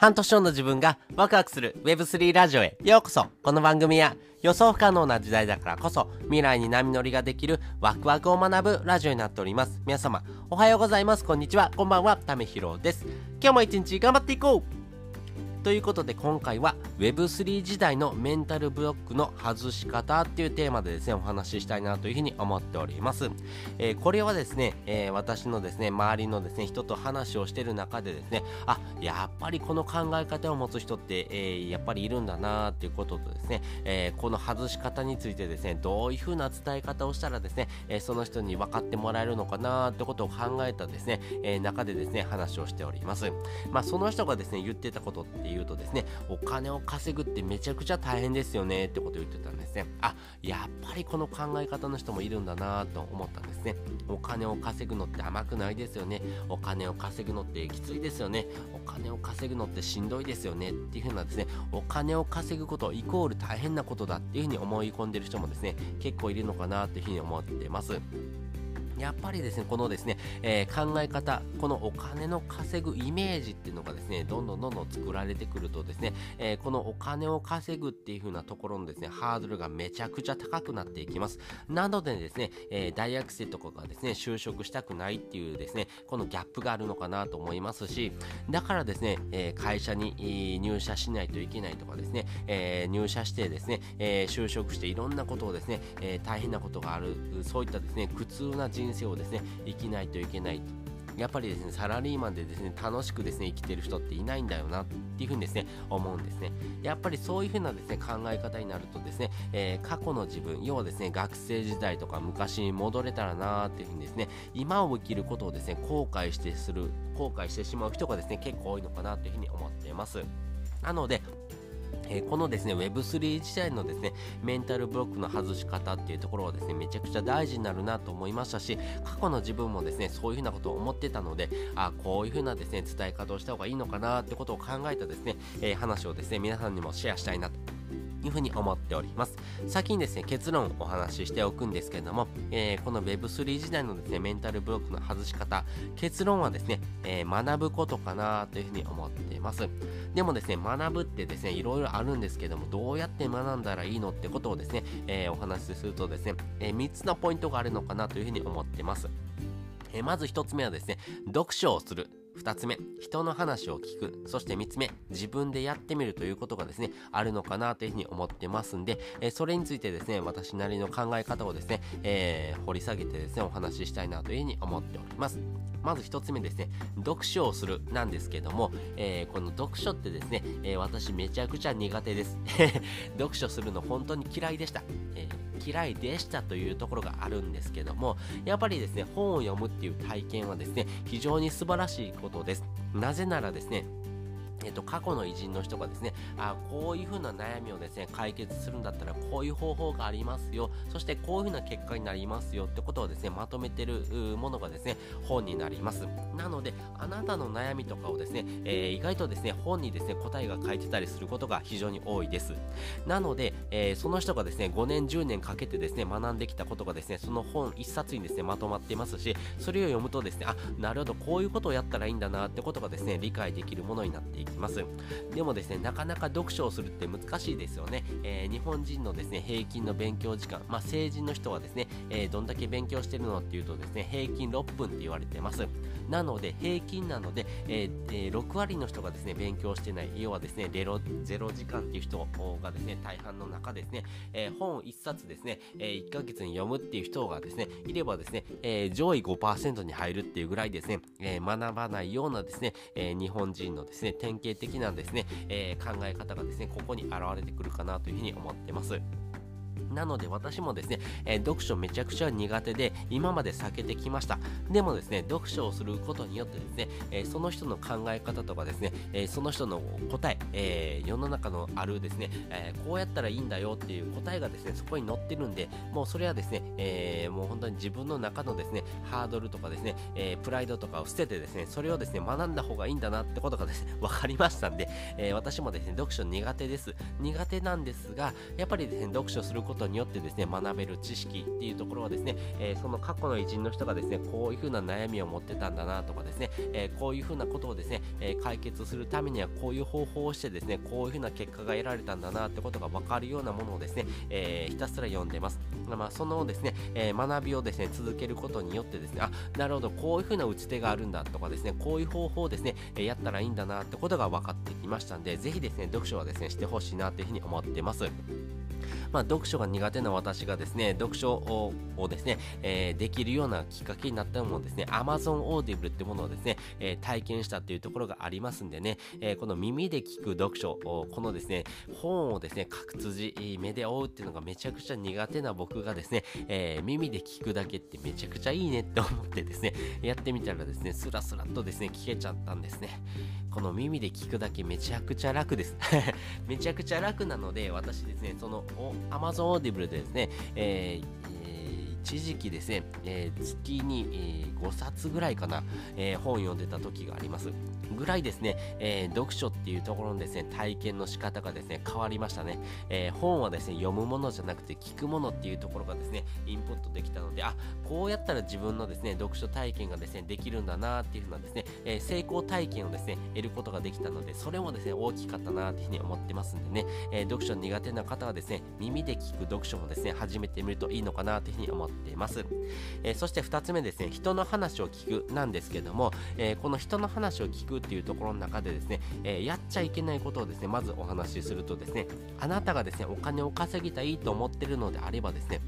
半年後の自分がワクワクする Web3 ラジオへようこそ。この番組は予想不可能な時代だからこそ未来に波乗りができるワクワクを学ぶラジオになっております。皆様おはようございます。こんにちは。こんばんは。ためひろです。今日も一日頑張っていこう。ということで今回は Web3 時代のメンタルブロックの外し方っていうテーマでですねお話ししたいなというふうに思っております、えー、これはですね、えー、私のですね周りのですね人と話をしてる中でですねあやっぱりこの考え方を持つ人って、えー、やっぱりいるんだなっていうこととですね、えこの外し方についてですねどういうふうな伝え方をしたらですね、えその人に分かってもらえるのかなってことを考えたですね、え中でですね話をしております。まあその人がですね言ってたことって言うとですねお金を稼ぐってめちゃくちゃ大変ですよねってことを言ってたんですね。あやっぱりこの考え方の人もいるんだなと思ったんですね。お金を稼ぐのって甘くないですよね。お金を稼ぐのってきついですよね。お金を稼ぐのってしんどいですよね。っていう風なですねお金を稼ぐことイコール大変なことだっていう風に思い込んでる人もですね結構いるのかなという風に思ってます。やっぱりですね、このですね、えー、考え方、このお金の稼ぐイメージっていうのがですね、どんどんどんどん作られてくるとですね、えー、このお金を稼ぐっていう風なところのですね、ハードルがめちゃくちゃ高くなっていきます。なのでですね、えー、大学生とかがですね、就職したくないっていうですね、このギャップがあるのかなと思いますし、だからですね、え会社に入社しないといけないとかですね、え入社してですね、え就職していろんなことをですね、え大変なことがある、そういったですね、苦痛な人人生をですね生きないといけない。やっぱりですねサラリーマンでですね楽しくですね生きてる人っていないんだよなっていうふうにですね思うんですね。やっぱりそういうふうなですね考え方になるとですね、えー、過去の自分要はですね学生時代とか昔に戻れたらなーっていうふうにですね今を生きることをですね後悔してする後悔してしまう人がですね結構多いのかなというふうに思っています。なのでえ、このですね Web3 時代のですねメンタルブロックの外し方っていうところはですねめちゃくちゃ大事になるなと思いましたし過去の自分もですねそういうふうなことを思ってたのであこういうふうなですね伝え方をした方がいいのかなってことを考えたですね、えー、話をですね皆さんにもシェアしたいなと。いうふうに思っております。先にですね、結論をお話ししておくんですけれども、えー、この Web3 時代のですね、メンタルブロックの外し方、結論はですね、えー、学ぶことかなというふうに思っています。でもですね、学ぶってですね、いろいろあるんですけども、どうやって学んだらいいのってことをですね、えー、お話しするとですね、え3つのポイントがあるのかなというふうに思ってます。えまず1つ目はですね、読書をする。2つ目、人の話を聞く。そして3つ目、自分でやってみるということがですね、あるのかなというふうに思ってますんで、えー、それについてですね、私なりの考え方をですね、えー、掘り下げてですね、お話ししたいなというふうに思っております。まず1つ目ですね、読書をするなんですけども、えー、この読書ってですね、え私めちゃくちゃ苦手です。読書するの本当に嫌いでした。えー嫌いでしたというところがあるんですけどもやっぱりですね本を読むっていう体験はですね非常に素晴らしいことです。なぜならですねえっと、過去の偉人の人がですね、あこういうふうな悩みをですね、解決するんだったらこういう方法がありますよ、そしてこういうふうな結果になりますよってことをですね、まとめてるものがですね、本になります。なので、あなたの悩みとかをですね、えー、意外とですね、本にですね、答えが書いてたりすることが非常に多いです。なので、えー、その人がですね、5年、10年かけてですね、学んできたことがですね、その本1冊にですね、まとまっていますし、それを読むとですね、あ、なるほど、こういうことをやったらいいんだなってことがですね、理解できるものになっていきます。でもですね、なかなか読書をするって難しいですよね。えー、日本人のですね、平均の勉強時間、ま、成人の人はですね、えー、どんだけ勉強してるのっていうとですね、平均6分って言われてます。なので、平均なので、えー、6割の人がですね、勉強してない、要はですね、0, 0時間っていう人がですね、大半の中ですね、えー、本1冊ですね、えー、1ヶ月に読むっていう人がですね、いればですね、えー、上位5%に入るっていうぐらいですね、えー、学ばないようなですね、えー、日本人のですね、典型的なですね、えー、考え方がですね、ここに現れてくるかなというふうに思ってます。なので私もですね、えー、読書めちゃくちゃ苦手で今まで避けてきました。でもですね、読書をすることによってですね、えー、その人の考え方とかですね、えー、その人の答え、え世の中のあるですね、えこうやったらいいんだよっていう答えがですね、そこに載ってるんで、もうそれはですね、えもう本当に自分の中のですね、ハードルとかですね、えプライドとかを捨ててですね、それをですね、学んだ方がいいんだなってことがですね、分かりましたんで、え私もですね、読書苦手です。苦手なんですが、やっぱりですね、読書することことによってですね学べる知識っていうところはですね、えー、その過去の偉人の人がですねこういうふうな悩みを持ってたんだなとかですね、えー、こういうふうなことをですね、え解決するためにはこういう方法をしてですねこういうふうな結果が得られたんだなってことが分かるようなものをですね、えひたすら読んでます。まあ、そのですね、え学びをですね続けることによってですねあなるほどこういうふうな打ち手があるんだとかですねこういう方法をですね、えやったらいいんだなってことが分かってきましたんでぜひですね読書はですねしてほしいなというふうに思ってます。まあ、読書が苦手な私がですね、読書をですね、えー、できるようなきっかけになったものですね、Amazon Audible ってものをですね、えー、体験したっていうところがありますんでね、えー、この耳で聞く読書、このですね、本をですね、書く辻、目で追うっていうのがめちゃくちゃ苦手な僕がですね、え、耳で聞くだけってめちゃくちゃいいねって思ってですね、やってみたらですね、スラスラとですね、聞けちゃったんですね。この耳で聞くだけめちゃくちゃ楽です。めちゃくちゃ楽なので、私ですね、その Amazon Audible でですね、えー一時期ですね、えー、月に、えー、5冊ぐらいかな、えー、本読んでた時があります。ぐらいですね、え読書っていうところのですね、体験の仕方がですね、変わりましたね。え本はですね、読むものじゃなくて聞くものっていうところがですね、インプットできたので、あ、こうやったら自分のですね、読書体験がですね、できるんだなっていうふうなですね、え成功体験をですね、得ることができたので、それもですね、大きかったなっていうふうに思ってますんでね、え読書苦手な方はですね、耳で聞く読書もですね、始めてみるといいのかなというふうに思っています。えそして2つ目ですね、人の話を聞くなんですけども、えこの人の話を聞くっていうところの中でですね、えやっちゃいけないことをですね、まずお話しするとですね、あなたがですね、お金を稼ぎたいと思ってるのであればですね、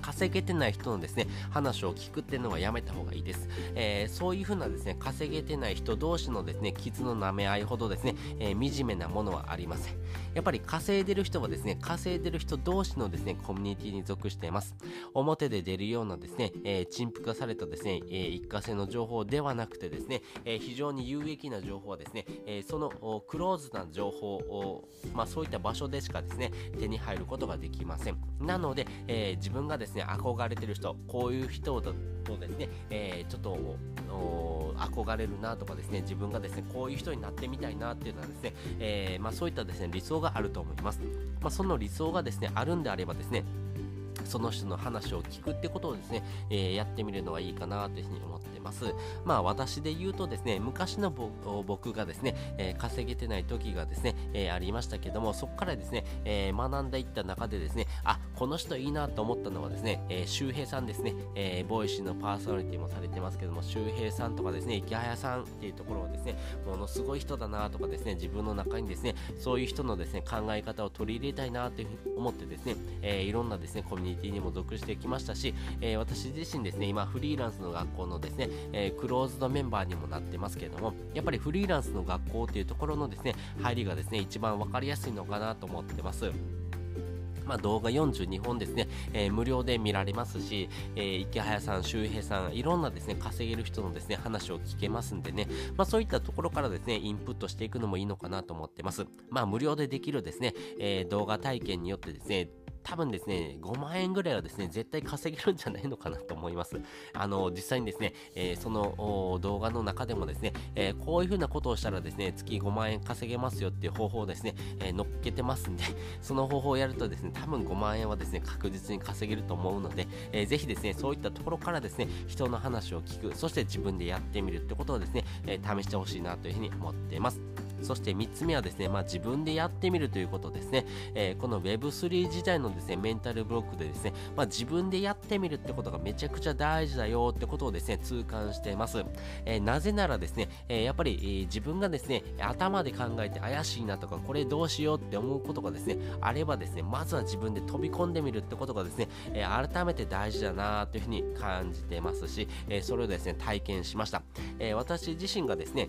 稼げてない人のですね、話を聞くっていうのはやめた方がいいです。えー、そういう風なですね、稼げてない人同士のですね、傷の舐め合いほどですね、えー、惨めなものはありません。やっぱり稼いでる人はですね、稼いでる人同士のですね、コミュニティに属しています。表で出るようなですね、えー、陳腐化されたですね、えー、一過性の情報ではなくてですね、えー、非常に有益な情報はですね、えそのクローズな情報を、まあそういった場所でしかですね、手に入ることができません。なので、え自分がですね、ね憧れてる人、こういう人とですね、えちょっと憧れるなとかですね、自分がですね、こういう人になってみたいなっていうのはですね、えまあそういったですね、理想があると思います。まあ、その理想がですね、あるんであればですね、その人の話を聞くってことをですね、えー、やってみるのはいいかなというふうに思ってます。まあ私で言うとですね、昔の僕がですね、えー、稼げてない時がですね、えー、ありましたけども、そこからですね、え学んでいった中でですね、あ、この人いいなと思ったのはですね、え周平さんですね、え Voicyのパーソナリティもされてますけども、周平さんとかですね、イケハヤさんっていうところをですね、ものすごい人だなとかですね、自分の中にですね、そういう人のですね、考え方を取り入れたいなというふうに思ってですね、えいろんなですね、コミュニティにも属してきましたし、えー、私自身ですね、今フリーランスの学校のですね、えー、クローズドメンバーにもなってますけれども、やっぱりフリーランスの学校っていうところのですね、入りがですね、一番分かりやすいのかなと思ってます。まあ、動画42本ですね、えー、無料で見られますし、えー、池早さん、周平さん、いろんなですね、稼げる人のですね、話を聞けますんでね、まあ、そういったところからですね、インプットしていくのもいいのかなと思ってます。まあ、無料でできるですね、えー、動画体験によってですね、多分ですね、5万円ぐらいはですね、絶対稼げるんじゃないのかなと思います。あの、実際にですね、えー、その動画の中でもですね、えー、こういうふうなことをしたらですね、月5万円稼げますよっていう方法をですね、えー、乗っけてますんで、その方法をやるとですね、多分5万円はですね、確実に稼げると思うので、えー、ぜひですね、そういったところからですね、人の話を聞く、そして自分でやってみるってことをですね、え試してほしいなというふうに思っています。そして3つ目はですね、まあ、自分でやってみるということですね。えー、この Web3 時代のですね、メンタルブロックでですね、まあ、自分でやってみるってことがめちゃくちゃ大事だよってことをですね、痛感しています。えー、なぜならですね、えー、やっぱり、えー、自分がですね、頭で考えて怪しいなとか、これどうしようって思うことがですね、あればですね、まずは自分で飛び込んでみるってことがですね、え改めて大事だなというふうに感じてますし、えそれをですね、体験しました。え私自身がですね、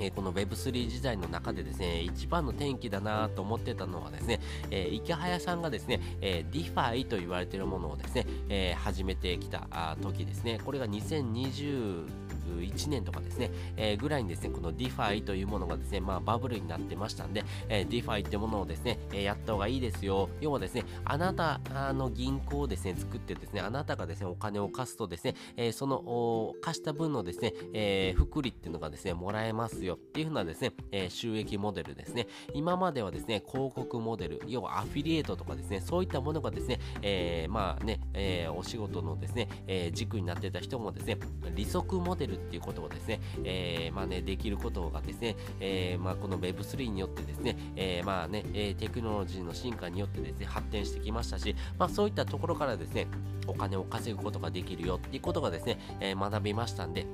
えー、この Web3 時代の中でですね、一番の転機だなと思ってたのはですね、えー、池早さんがですね、えー、DeFi と言われているものをですね、えー、始めてきた時ですね、これが2020 2021年とかですね、えー、ぐらいにですね、この DeFi というものがですね、まあバブルになってましたんで、えー、DeFi ってものをですね、え、やった方がいいですよ。要はですね、あなたの銀行をですね、作ってですね、あなたがですね、お金を貸すとですね、え、その貸した分のですね、えー、福利っていうのがですね、もらえますよっていう風なですね、え、収益モデルですね。今まではですね、広告モデル、要はアフィリエイトとかですね、そういったものがですね、えー、まあね、えー、お仕事のですね、え、軸になってた人もですね、利息モデルっていうことをですね、えー、まあね、できることがですね、えー、まあこの Web3 によってですね、えー、まあね、えテクノロジーの進化によってですね、発展してきましたし、まあそういったところからですね、お金を稼ぐことができるよっていうことがですね、え学びましたんで、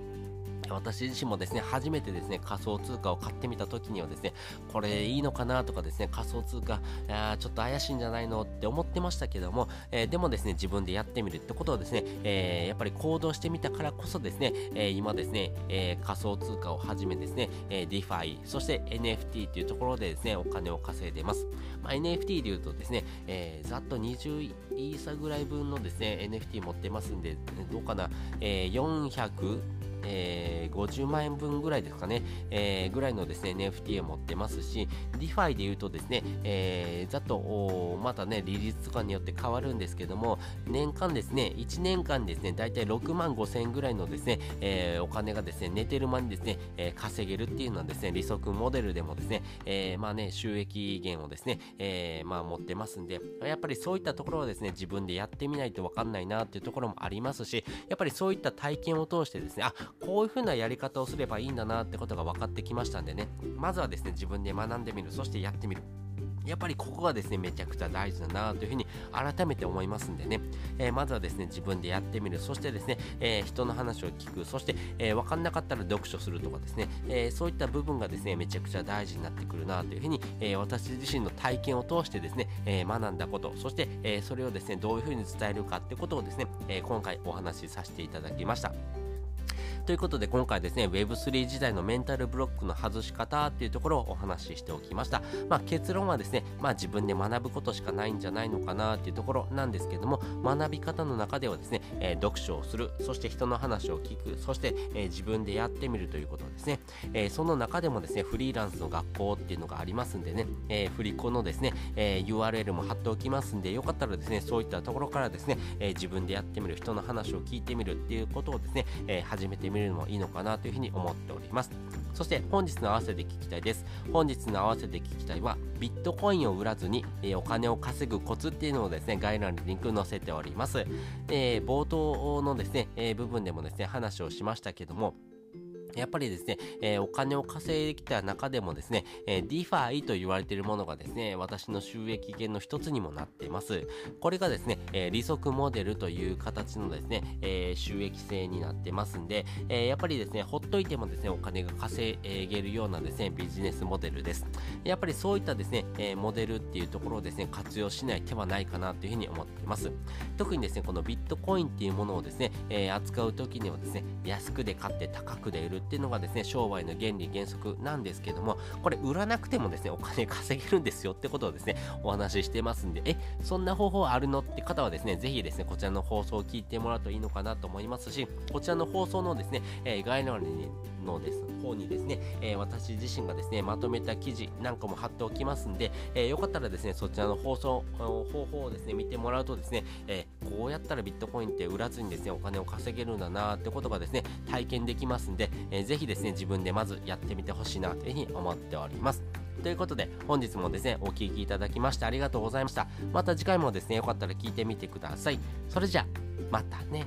私自身もですね、初めてですね、仮想通貨を買ってみた時にはですね、これいいのかなとかですね、仮想通貨、あちょっと怪しいんじゃないのって思ってましたけども、えー、でもですね、自分でやってみるってことをですね、えー、やっぱり行動してみたからこそですね、えー、今ですね、え仮想通貨をはじめですね、え DeFi、そして NFT っていうところでですね、お金を稼いでます。まあ、NFT で言うとですね、えざっと20イーサぐらい分のですね、NFT 持ってますんで、どうかな、え400、えー、50万円分ぐらいですかね、えー、ぐらいのですね、NFT を持ってますし、DeFi で言うとですね、えー、ざっと、またね、利率とかによって変わるんですけども、年間ですね、1年間ですね、だいたい6万5千円ぐらいのですね、えー、お金がですね、寝てる間にですね、えー、稼げるっていうのはですね、利息モデルでもですね、えー、まあね、収益源をですね、えー、まあ持ってますんで、やっぱりそういったところはですね、自分でやってみないとわかんないなっていうところもありますし、やっぱりそういった体験を通してですね、あ、こういう風なやり方をすればいいんだなってことが分かってきましたんでね、まずはですね、自分で学んでみる、そしてやってみる。やっぱりここがですね、めちゃくちゃ大事だなというふうに改めて思いますんでね、えー、まずはですね、自分でやってみる、そしてですね、えー、人の話を聞く、そして、えー、分かんなかったら読書するとかですね、えそういった部分がですね、めちゃくちゃ大事になってくるなというふうに、え私自身の体験を通してですね、え学んだこと、そして、えそれをですね、どういうふうに伝えるかってことをですね、え今回お話しさせていただきました。ということで今回ですね Web3 時代のメンタルブロックの外し方っていうところをお話ししておきました、まあ、結論はですね、まあ、自分で学ぶことしかないんじゃないのかなっていうところなんですけども学び方の中ではですね、えー、読書をするそして人の話を聞くそして、えー、自分でやってみるということですね、えー、その中でもですねフリーランスの学校っていうのがありますんでね、え振り子のですね、え URL も貼っておきますんでよかったらですねそういったところからですね、え自分でやってみる人の話を聞いてみるっていうことをですね、え始めてみるみるのもいいのかなというふうに思っております。そして本日の合わせて聞きたいです。本日の合わせて聞きたいはビットコインを売らずに、えー、お金を稼ぐコツっていうのをですね概要欄にリンク載せております、えー、冒頭のですね、えー、部分でもですね話をしましたけどもやっぱりですね、えー、お金を稼いできた中でもですね、えー、DeFi と言われているものがですね、私の収益源の一つにもなっています。これがですね、えー、利息モデルという形のですね、え収益性になってますんで、えやっぱりですね、ほっといてもですね、お金が稼げるようなですね、ビジネスモデルです。やっぱりそういったですね、えモデルっていうところをですね、活用しない手はないかなというふうに思っています。特にですね、このビットコインっていうものをですね、え扱う時にはですね、安くで買って高くで売るっっていうのがですね、商売の原理原則なんですけども、これ売らなくてもですね、お金稼げるんですよってことをですね、お話ししてますんで、え、そんな方法あるのって方はですね、ぜひですね、こちらの放送を聞いてもらうといいのかなと思いますし、こちらの放送のですね、えー、概要欄にのです方にですね、えー、私自身がですね、まとめた記事なんかも貼っておきますんで、えー、よかったらですね、そちらの放送、方法をですね、見てもらうとですね、えこうやったらビットコインって売らずにですね、お金を稼げるんだなってことがですね、体験できますんで、えー、ぜひですね、自分でまずやってみてほしいなというふうに思っております。ということで、本日もですね、お聴きいただきましてありがとうございました。また次回もですね、よかったら聞いてみてください。それじゃ、またね。